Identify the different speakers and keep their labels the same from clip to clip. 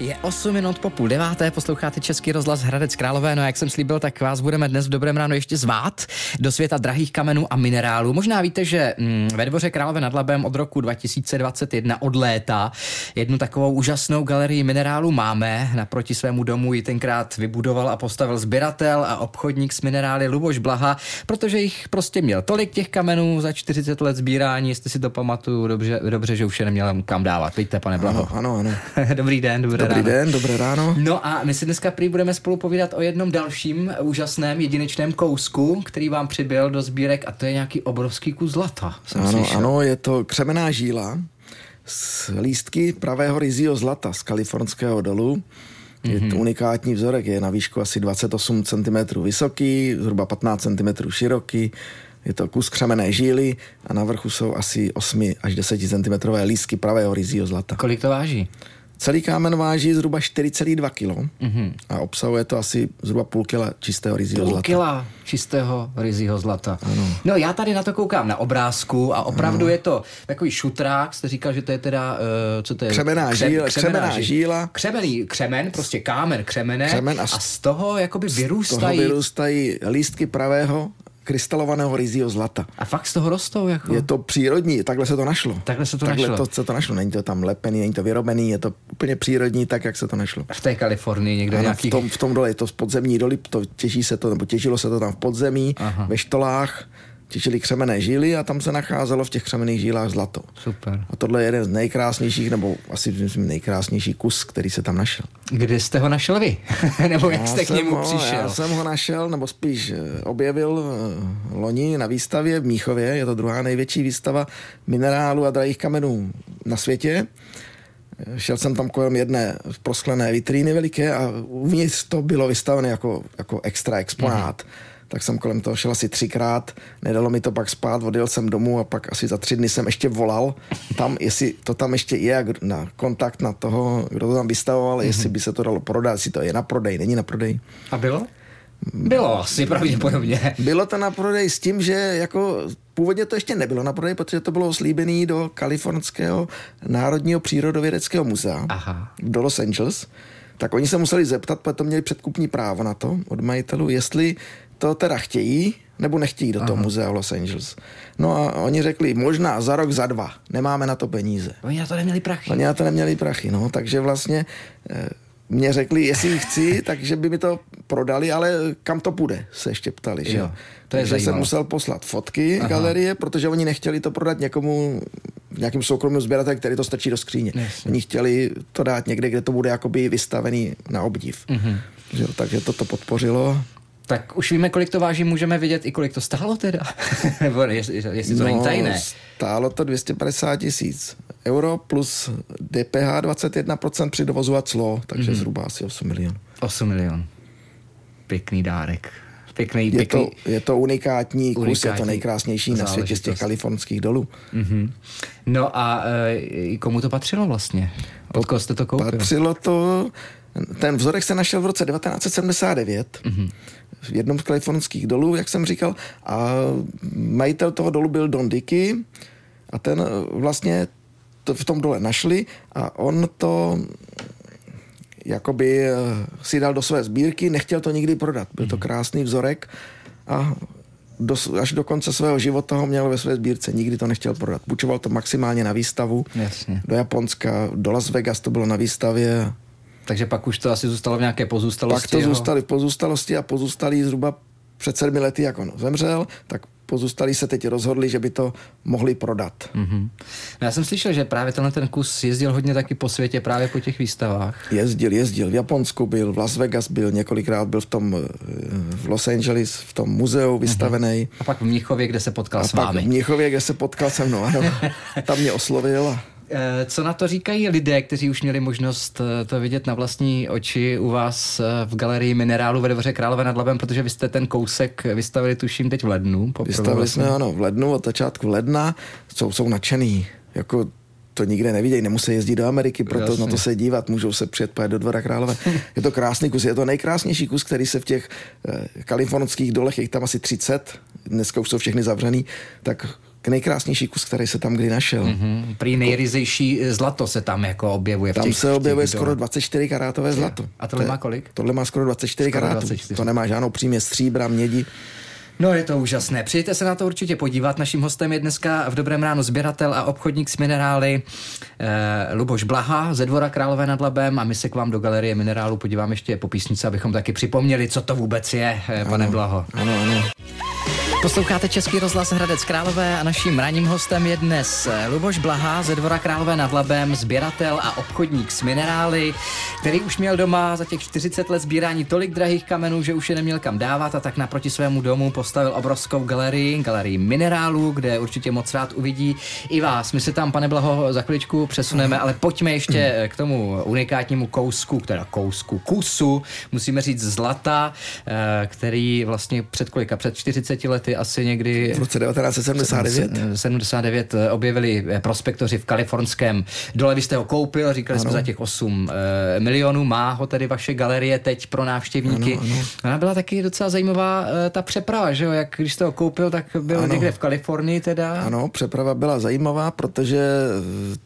Speaker 1: Je 8 minut po půl deváté, posloucháte Český rozhlas Hradec Králové, no jak jsem slíbil, tak vás budeme dnes v dobrém ráno ještě zvát do světa drahých kamenů a minerálů. Možná víte, že mm, ve dvoře Králové nad Labem od roku 2021 od léta jednu takovou úžasnou galerii minerálů máme. Naproti svému domu ji tenkrát vybudoval a postavil sběratel a obchodník s minerály Luboš Blaha, protože jich prostě měl tolik těch kamenů za 40 let sbírání, jestli si to pamatuju dobře, dobře že už je neměl kam dávat. Víte, pane Blaho?
Speaker 2: Ano, ano. ano.
Speaker 1: Dobrý den, dobré
Speaker 2: Dobrý
Speaker 1: ráno.
Speaker 2: den, dobré ráno.
Speaker 1: No a my si dneska prý budeme spolu povídat o jednom dalším úžasném jedinečném kousku, který vám přibyl do sbírek a to je nějaký obrovský kus zlata. Jsem
Speaker 2: Ano,
Speaker 1: slyšel.
Speaker 2: ano, je to křemená žíla z lístky pravého rizího zlata z kalifornského dolu. Je
Speaker 1: Mhm.
Speaker 2: to unikátní vzorek, je na výšku asi 28 cm vysoký, zhruba 15 cm široký. Je to kus křemené žíly a na vrchu jsou asi 8 až 10 cm lístky pravého rizího zlata.
Speaker 1: Kolik to váží?
Speaker 2: Celý kámen váží zhruba 4,2 kg
Speaker 1: Mhm.
Speaker 2: a obsahuje to asi zhruba půl kila čistého rizího
Speaker 1: Půl
Speaker 2: zlata.
Speaker 1: kila čistého rizího zlata. Ano. No já tady na to koukám na obrázku a opravdu je to takový šutrák, jste říkal, že to je teda, uh, co to je?
Speaker 2: Křemená žíla- křemená
Speaker 1: ží-
Speaker 2: žíla.
Speaker 1: Křemený, křemen, prostě kámen křemene
Speaker 2: Křemen a
Speaker 1: a,
Speaker 2: z-
Speaker 1: a z toho jakoby
Speaker 2: Z toho
Speaker 1: vyrůstají
Speaker 2: vyrůstají lístky pravého krystalovaného rizího zlata.
Speaker 1: a fakt z toho rostou jako.
Speaker 2: Je to přírodní, takhle se to našlo.
Speaker 1: Takhle se to
Speaker 2: takhle
Speaker 1: našlo.
Speaker 2: to se to našlo. Není to tam lepený, není to vyrobený, je to úplně přírodní, tak jak se to našlo.
Speaker 1: v té Kalifornii někde
Speaker 2: Ano,
Speaker 1: nějaký...
Speaker 2: v, tom, v tom dole je to z podzemní doly, to těží se to, nebo těžilo se to tam v podzemí,
Speaker 1: Aha.
Speaker 2: ve štolách, těžili křemené žíly a tam se nacházelo v těch křemených žílách zlato.
Speaker 1: Super.
Speaker 2: A tohle je jeden z nejkrásnějších, nebo asi myslím nejkrásnější kus, který se tam našel.
Speaker 1: Kde jste ho našel vy? Nebo jak jste k němu
Speaker 2: ho,
Speaker 1: přišel?
Speaker 2: Já jsem ho našel, nebo spíš eh, objevil eh, loni na výstavě v Míchově. Je to druhá největší výstava minerálů a drahých kamenů na světě. Eh, Šel jsem tam kolem jedné prosklené vitríny veliké a uvnitř to bylo vystavené jako, jako extra exponát. Tak jsem kolem toho šel asi třikrát, nedalo mi to pak spát, odjel jsem domů a pak asi za tři dny jsem ještě volal tam, jestli to tam ještě je, na kontakt na toho, kdo to tam vystavoval, jestli by se to dalo prodat, jestli to je na prodej, není na prodej.
Speaker 1: A bylo? Bylo asi pravděpodobně.
Speaker 2: Bylo to na prodej s tím, že jako původně to ještě nebylo na prodej, protože to bylo slíbené do Kalifornského národního přírodovědeckého muzea
Speaker 1: Aha.
Speaker 2: do Los Angeles. Tak oni se museli zeptat, protože to měli předkupní právo na to od majitelů, jestli to teda chtějí, nebo nechtějí do toho muzea v Los Angeles. No a oni řekli, možná za rok, za dva, nemáme na to peníze.
Speaker 1: Oni na to neměli prachy.
Speaker 2: Oni na to neměli prachy, no, takže vlastně eh, mě řekli, jestli ji chci, takže by mi to prodali, ale kam to půjde, se ještě ptali, že
Speaker 1: Jo, to je
Speaker 2: takže jsem musel poslat fotky Aha. galerie, protože oni nechtěli to prodat někomu, nějakým soukromým sběrateli, který to stačí do skříně.
Speaker 1: Jasně.
Speaker 2: Oni chtěli to dát někde, kde to bude jakoby vystavený na obdiv.
Speaker 1: Mhm.
Speaker 2: Mm-hmm. Že, takže to to podpořilo.
Speaker 1: Tak už víme, kolik to váží, můžeme vědět i kolik to stálo teda. Nebo jestli, jestli to není tajné.
Speaker 2: Stálo to 250 tisíc euro plus DPH 21% při dovozu a clo, takže
Speaker 1: Mhm.
Speaker 2: mm-hmm. zhruba asi 8 milionů.
Speaker 1: 8 milion. Pěkný dárek. Pěkný,
Speaker 2: Je
Speaker 1: pěkný.
Speaker 2: to, je to unikátní kus, je to nejkrásnější na světě z těch kalifornských dolů.
Speaker 1: Mhm. No a e, komu to patřilo vlastně? Od koho jste to koupil?
Speaker 2: Patřilo to, ten vzorek se našel v roce 1979
Speaker 1: Mhm.
Speaker 2: mm-hmm. v jednom z kalifornských dolů, jak jsem říkal, a majitel toho dolu byl Don Dickey a ten eh, vlastně to v tom dole našli a on to jakoby eh, si dal do své sbírky, nechtěl to nikdy prodat. Byl
Speaker 1: Mhm.
Speaker 2: to krásný vzorek a do, až do konce svého života ho měl ve své sbírce. Nikdy to nechtěl prodat. Půjčoval to maximálně na výstavu
Speaker 1: Jasně.
Speaker 2: do Japonska, do Las Vegas to bylo na výstavě.
Speaker 1: Takže pak už to asi zůstalo v nějaké pozůstalosti.
Speaker 2: Pak to
Speaker 1: jeho-
Speaker 2: zůstali v pozůstalosti a pozůstalí zhruba před sedmi lety, jak on zemřel, tak pozůstalí se teď rozhodli, že by to mohli prodat.
Speaker 1: Mhm. No já jsem slyšel, že právě tenhle ten kus jezdil hodně taky po světě, právě po těch výstavách.
Speaker 2: Jezdil, jezdil. V Japonsku byl, v Las Vegas byl, několikrát byl v tom eh, v Los Angeles, v tom muzeu vystavený.
Speaker 1: A pak v Mnichově, kde se potkal
Speaker 2: A
Speaker 1: s
Speaker 2: pak
Speaker 1: vámi.
Speaker 2: v Mnichově, kde se potkal se mnou, ano. Tam mě oslovil a
Speaker 1: Co na to říkají lidé, kteří už měli možnost eh, to vidět na vlastní oči u vás eh, v galerii Minerálu ve dvoře Králové nad Labem, protože vy jste ten kousek vystavili tuším teď v lednu.
Speaker 2: Vystavili
Speaker 1: vlastně.
Speaker 2: jsme ano v lednu, od začátku ledna, jsou, jsou nadšený. Jako to nikde nevidějí, nemusí jezdit do Ameriky, proto
Speaker 1: Jasně.
Speaker 2: na to se dívat, můžou se přijet pojet do Dvora Králové. Je to krásný kus, je to nejkrásnější kus, který se v těch eh, kalifornských dolech, je tam asi 30, dneska už jsou všechny zavřený, tak nejkrásnější kus, který se tam kdy našel. Mm-hmm.
Speaker 1: Prý nejryzejší zlato se tam jako objevuje. V
Speaker 2: tam
Speaker 1: těch,
Speaker 2: se objevuje skoro 24 karátové zlato.
Speaker 1: A tohle to má kolik?
Speaker 2: Tohle má skoro 24 skoro karátů. 24. To nemá žádnou přímě stříbra, mědi.
Speaker 1: No je to úžasné. Přijďte se na to určitě podívat. Naším hostem je dneska v Dobrém ránu sběratel a obchodník s minerály eh, Luboš Blaha ze Dvora Králové nad Labem a my se k vám do galerie minerálu podíváme ještě po písnici, abychom taky připomněli, co to vůbec je, eh, pane
Speaker 2: ano,
Speaker 1: Blaho.
Speaker 2: Ano, ano.
Speaker 1: Posloucháte Český rozhlas Hradec Králové a naším ranním hostem je dnes Luboš Blaha ze Dvora Králové nad Labem, sběratel a obchodník s minerály, který už měl doma za těch 40 let sbírání tolik drahých kamenů, že už je neměl kam dávat a tak naproti svému domu postavil obrovskou galerii, galerii minerálů, kde určitě moc rád uvidí i vás. My se tam, pane Blaho, za chviličku přesuneme, ale pojďme ještě k tomu unikátnímu kousku, teda kousku, kusu, musíme říct zlata, eh, který vlastně před kolika, před 40 lety asi někdy...
Speaker 2: V roce 1979.
Speaker 1: 79 eh, objevili eh, prospektoři v kalifornském dole. Vy jste ho koupil, říkali ano. jsme za těch 8 e, milionů. Má ho tedy vaše galerie teď pro návštěvníky. Ano, ano. Ona byla taky docela zajímavá ta přeprava, že jo? Jak když jste ho koupil, tak byl ano. někde v Kalifornii teda.
Speaker 2: Ano, přeprava byla zajímavá, protože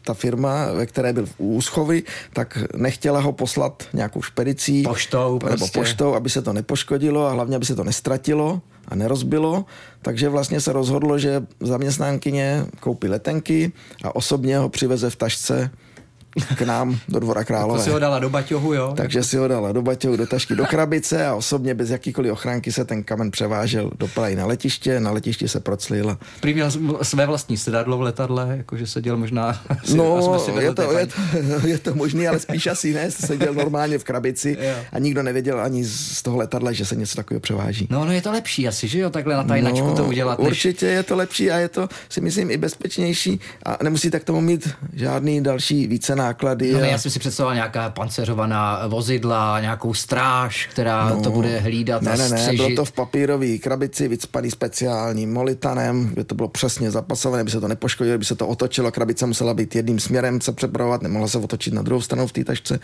Speaker 2: ta firma, ve které byl v Úschovy, tak nechtěla ho poslat nějakou špedicí.
Speaker 1: Poštou
Speaker 2: prostě. Nebo poštou, aby se to nepoškodilo a hlavně, aby se to nestratilo a nerozbilo, takže vlastně se rozhodlo, že zaměstnankyně koupí letenky a osobně ho přiveze v tašce k nám do Dvora Králové.
Speaker 1: To si ho dala do baťohu, jo?
Speaker 2: Takže si ho dala do baťohu, do tašky, do krabice a osobně bez jakýkoliv ochránky se ten kamen převážel do Prahy na letiště, na letiště se proclil.
Speaker 1: Prý měl své vlastní sedadlo v letadle, jakože seděl možná...
Speaker 2: no, je to, je, to, je to možný, ale spíš asi ne, seděl normálně v krabici a nikdo nevěděl ani z toho letadla, že se něco takového převáží.
Speaker 1: No, no je to lepší asi, že jo, takhle na tajnačku no, to udělat.
Speaker 2: Než... Určitě je to lepší a je to, si myslím, i bezpečnější a nemusíte k tomu mít žádný další více náklady.
Speaker 1: No
Speaker 2: ne,
Speaker 1: já jsem si představoval nějaká pancerovaná vozidla, nějakou stráž, která no, to bude hlídat
Speaker 2: ne,
Speaker 1: a
Speaker 2: ne,
Speaker 1: ne,
Speaker 2: bylo to v papírové krabici, vycpaný speciálním molitanem, kde to bylo přesně zapasované, aby se to nepoškodilo, aby se to otočilo, krabice musela být jedním směrem se přepravovat, nemohla se otočit na druhou stranu v té tašce.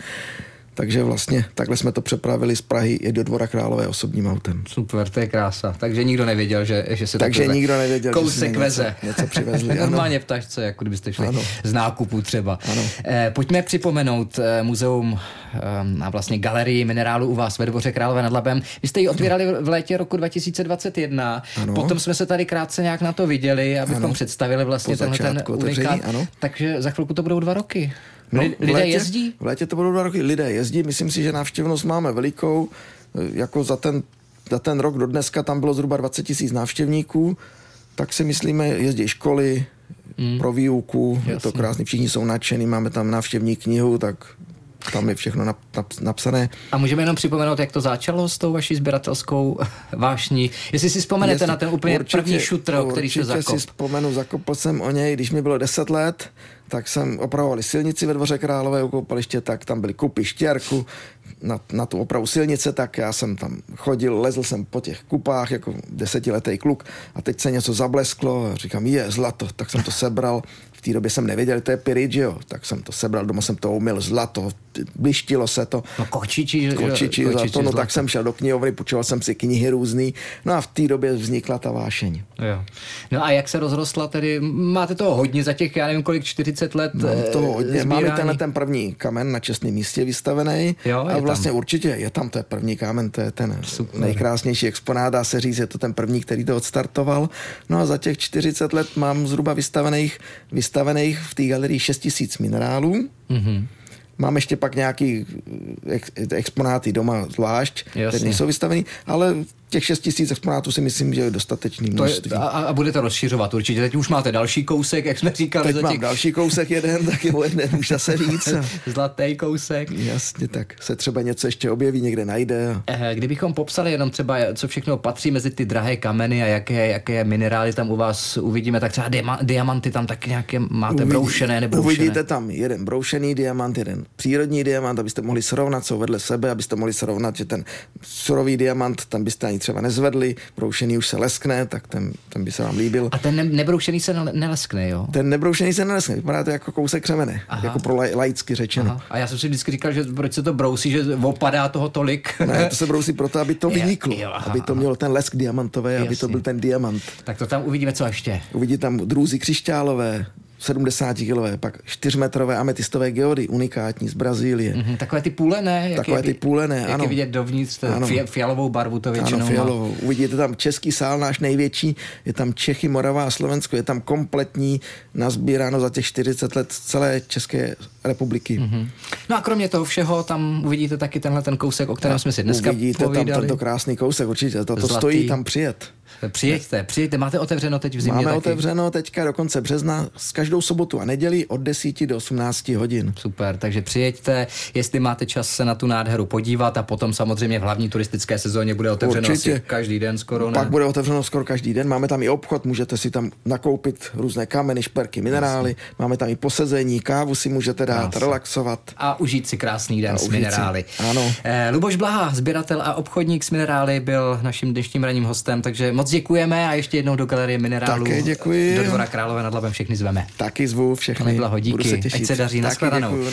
Speaker 2: Takže vlastně takhle jsme to přepravili z Prahy i do Dvora Králové osobním autem.
Speaker 1: Super, to je krása. Takže nikdo nevěděl, že, že se
Speaker 2: Takže nikdo nevěděl,
Speaker 1: kousek
Speaker 2: že
Speaker 1: veze.
Speaker 2: Něco, něco přivezli.
Speaker 1: Normálně v tašce, jako kdybyste šli
Speaker 2: ano.
Speaker 1: z nákupu třeba.
Speaker 2: Ano.
Speaker 1: Eh, pojďme připomenout eh, muzeum eh, a vlastně galerii minerálu u vás ve Dvoře Králové nad Labem. Vy jste ji otvírali v létě roku 2021.
Speaker 2: Ano.
Speaker 1: Potom jsme se tady krátce nějak na to viděli, abychom ano. představili vlastně tenhle ten unikát. Takže za chvilku to budou dva roky. No, lidé
Speaker 2: létě,
Speaker 1: jezdí?
Speaker 2: V létě to budou dva roky. Lidé jezdí. Myslím si, že návštěvnost máme velikou. Jako za ten, za ten rok do dneska tam bylo zhruba 20 tisíc návštěvníků. Tak si myslíme, jezdí školy, mm. pro výuku, Jasně. je to krásný, všichni jsou nadšení, máme tam návštěvní knihu, tak tam je všechno nap, nap, napsané.
Speaker 1: A můžeme jenom připomenout, jak to začalo s tou vaší sběratelskou vášní. Jestli si vzpomenete Jestli, na ten úplně určitě, první šutr, který se zakop.
Speaker 2: si vzpomenu, zakopl jsem o něj, když mi bylo 10 let, tak jsem opravovali silnici ve Dvoře Králové u koupaliště, tak tam byly kupy štěrku na, na tu opravu silnice, tak já jsem tam chodil, lezl jsem po těch kupách jako desetiletý kluk a teď se něco zablesklo a říkám, je zlato, tak jsem to sebral, té době jsem nevěděl, to je pyrit, že jo. Tak jsem to sebral, doma jsem to umyl zlato, blištilo se to.
Speaker 1: No kočiči,
Speaker 2: kočiči, kočiči zlato, no zlato. tak jsem šel do knihovny, počíval jsem si knihy různý, no a v té době vznikla ta vášeň.
Speaker 1: Jo. No a jak se rozrostla tedy, máte toho hodně za těch, já nevím kolik, 40 let
Speaker 2: Mám toho hodně, sbírání. máme tenhle ten první kamen na čestném místě vystavený jo, a vlastně tam. určitě je tam, to je první kámen, to je ten Super. nejkrásnější exponát, dá se říct, je to ten první, který to odstartoval. No a za těch 40 let mám zhruba vystavených, vystavených v té galerii 6 tisíc minerálů. Mm-hmm. Mám ještě pak nějaký ex, exponáty doma zvlášť, které nejsou vystavený, ale těch 6 tisíc exponátů si myslím, že je dostatečný množství.
Speaker 1: To je, a, a budete rozšiřovat určitě. Teď už máte další kousek, jak jsme říkali.
Speaker 2: Teď
Speaker 1: za
Speaker 2: mám
Speaker 1: těch...
Speaker 2: další kousek jeden, tak je jeden už zase víc.
Speaker 1: Zlatý kousek.
Speaker 2: Jasně, tak se třeba něco ještě objeví, někde najde.
Speaker 1: Eh, kdybychom popsali jenom třeba, co všechno patří mezi ty drahé kameny a jaké, jaké minerály tam u vás uvidíme, tak třeba diama, diamanty tam taky nějaké máte Uvidí, broušené nebo
Speaker 2: Uvidíte tam jeden broušený diamant, jeden přírodní diamant, abyste mohli srovnat, co vedle sebe, abyste mohli srovnat, že ten surový diamant, tam byste ani třeba nezvedli, broušený už se leskne, tak ten, ten by se vám líbil.
Speaker 1: A ten ne- nebroušený se ne- neleskne, jo?
Speaker 2: Ten nebroušený se neleskne, vypadá to jako kousek křemene,
Speaker 1: Aha.
Speaker 2: jako pro laj, laicky řečeno.
Speaker 1: Aha. A já jsem si vždycky říkal, že proč se to brousí, že opadá toho tolik.
Speaker 2: Ne, to se brousí proto, aby to vyniklo,
Speaker 1: jo, aha,
Speaker 2: aby to mělo ten lesk diamantový, aby to byl ten diamant.
Speaker 1: tak to tam uvidíme, co ještě.
Speaker 2: Uvidí tam drůzy křišťálové, 70 kilové, pak 4-metrové ametistové geody, unikátní z Brazílie.
Speaker 1: Mhm, takové ty půlené. jak
Speaker 2: Takové
Speaker 1: je,
Speaker 2: ty půlené,
Speaker 1: jak
Speaker 2: ano.
Speaker 1: je vidět dovnitř, to
Speaker 2: Ano.
Speaker 1: fia, fialovou barvu to většinou
Speaker 2: Ano,
Speaker 1: má.
Speaker 2: fialovou. Uvidíte tam český sál, náš největší, je tam Čechy, Morava a Slovensko, je tam kompletní, nazbíráno za těch 40 let celé České republiky. Mm-hmm.
Speaker 1: No a kromě toho všeho tam uvidíte taky tenhle ten kousek, o kterém jsme si dneska
Speaker 2: Uvidíte tam
Speaker 1: povídali.
Speaker 2: tento krásný kousek, určitě, to, to
Speaker 1: Zlatý.
Speaker 2: stojí tam přijet.
Speaker 1: Přijeďte, přijeďte, máte otevřeno teď v zimě
Speaker 2: Máme
Speaker 1: taky.
Speaker 2: otevřeno teďka do konce března s každou sobotu a neděli od 10 do 18 hodin.
Speaker 1: Super, takže přijeďte, jestli máte čas se na tu nádheru podívat a potom samozřejmě v hlavní turistické sezóně bude otevřeno
Speaker 2: Určitě.
Speaker 1: asi každý den skoro, ne?
Speaker 2: Pak bude otevřeno skoro každý den. Máme tam i obchod, můžete si tam nakoupit různé kameny, šperky, minerály. Máme tam i posezení, kávu si můžete dát,
Speaker 1: Krásně.
Speaker 2: relaxovat.
Speaker 1: a užít si krásný den
Speaker 2: A
Speaker 1: s
Speaker 2: užít si.
Speaker 1: minerály.
Speaker 2: Ano.
Speaker 1: Eh, Luboš Blaha, sběratel a obchodník s minerály, byl naším dnešním ranním hostem, takže moc děkujeme a ještě jednou do galerie minerálů.
Speaker 2: Také děkuji.
Speaker 1: Do dvora Králové nad Labem všechny zveme.
Speaker 2: Taky zvu všechny.
Speaker 1: Nebylo, díky.
Speaker 2: Budu se těšit.
Speaker 1: Ať se daří,
Speaker 2: Taky
Speaker 1: nashledanou.
Speaker 2: děkuju.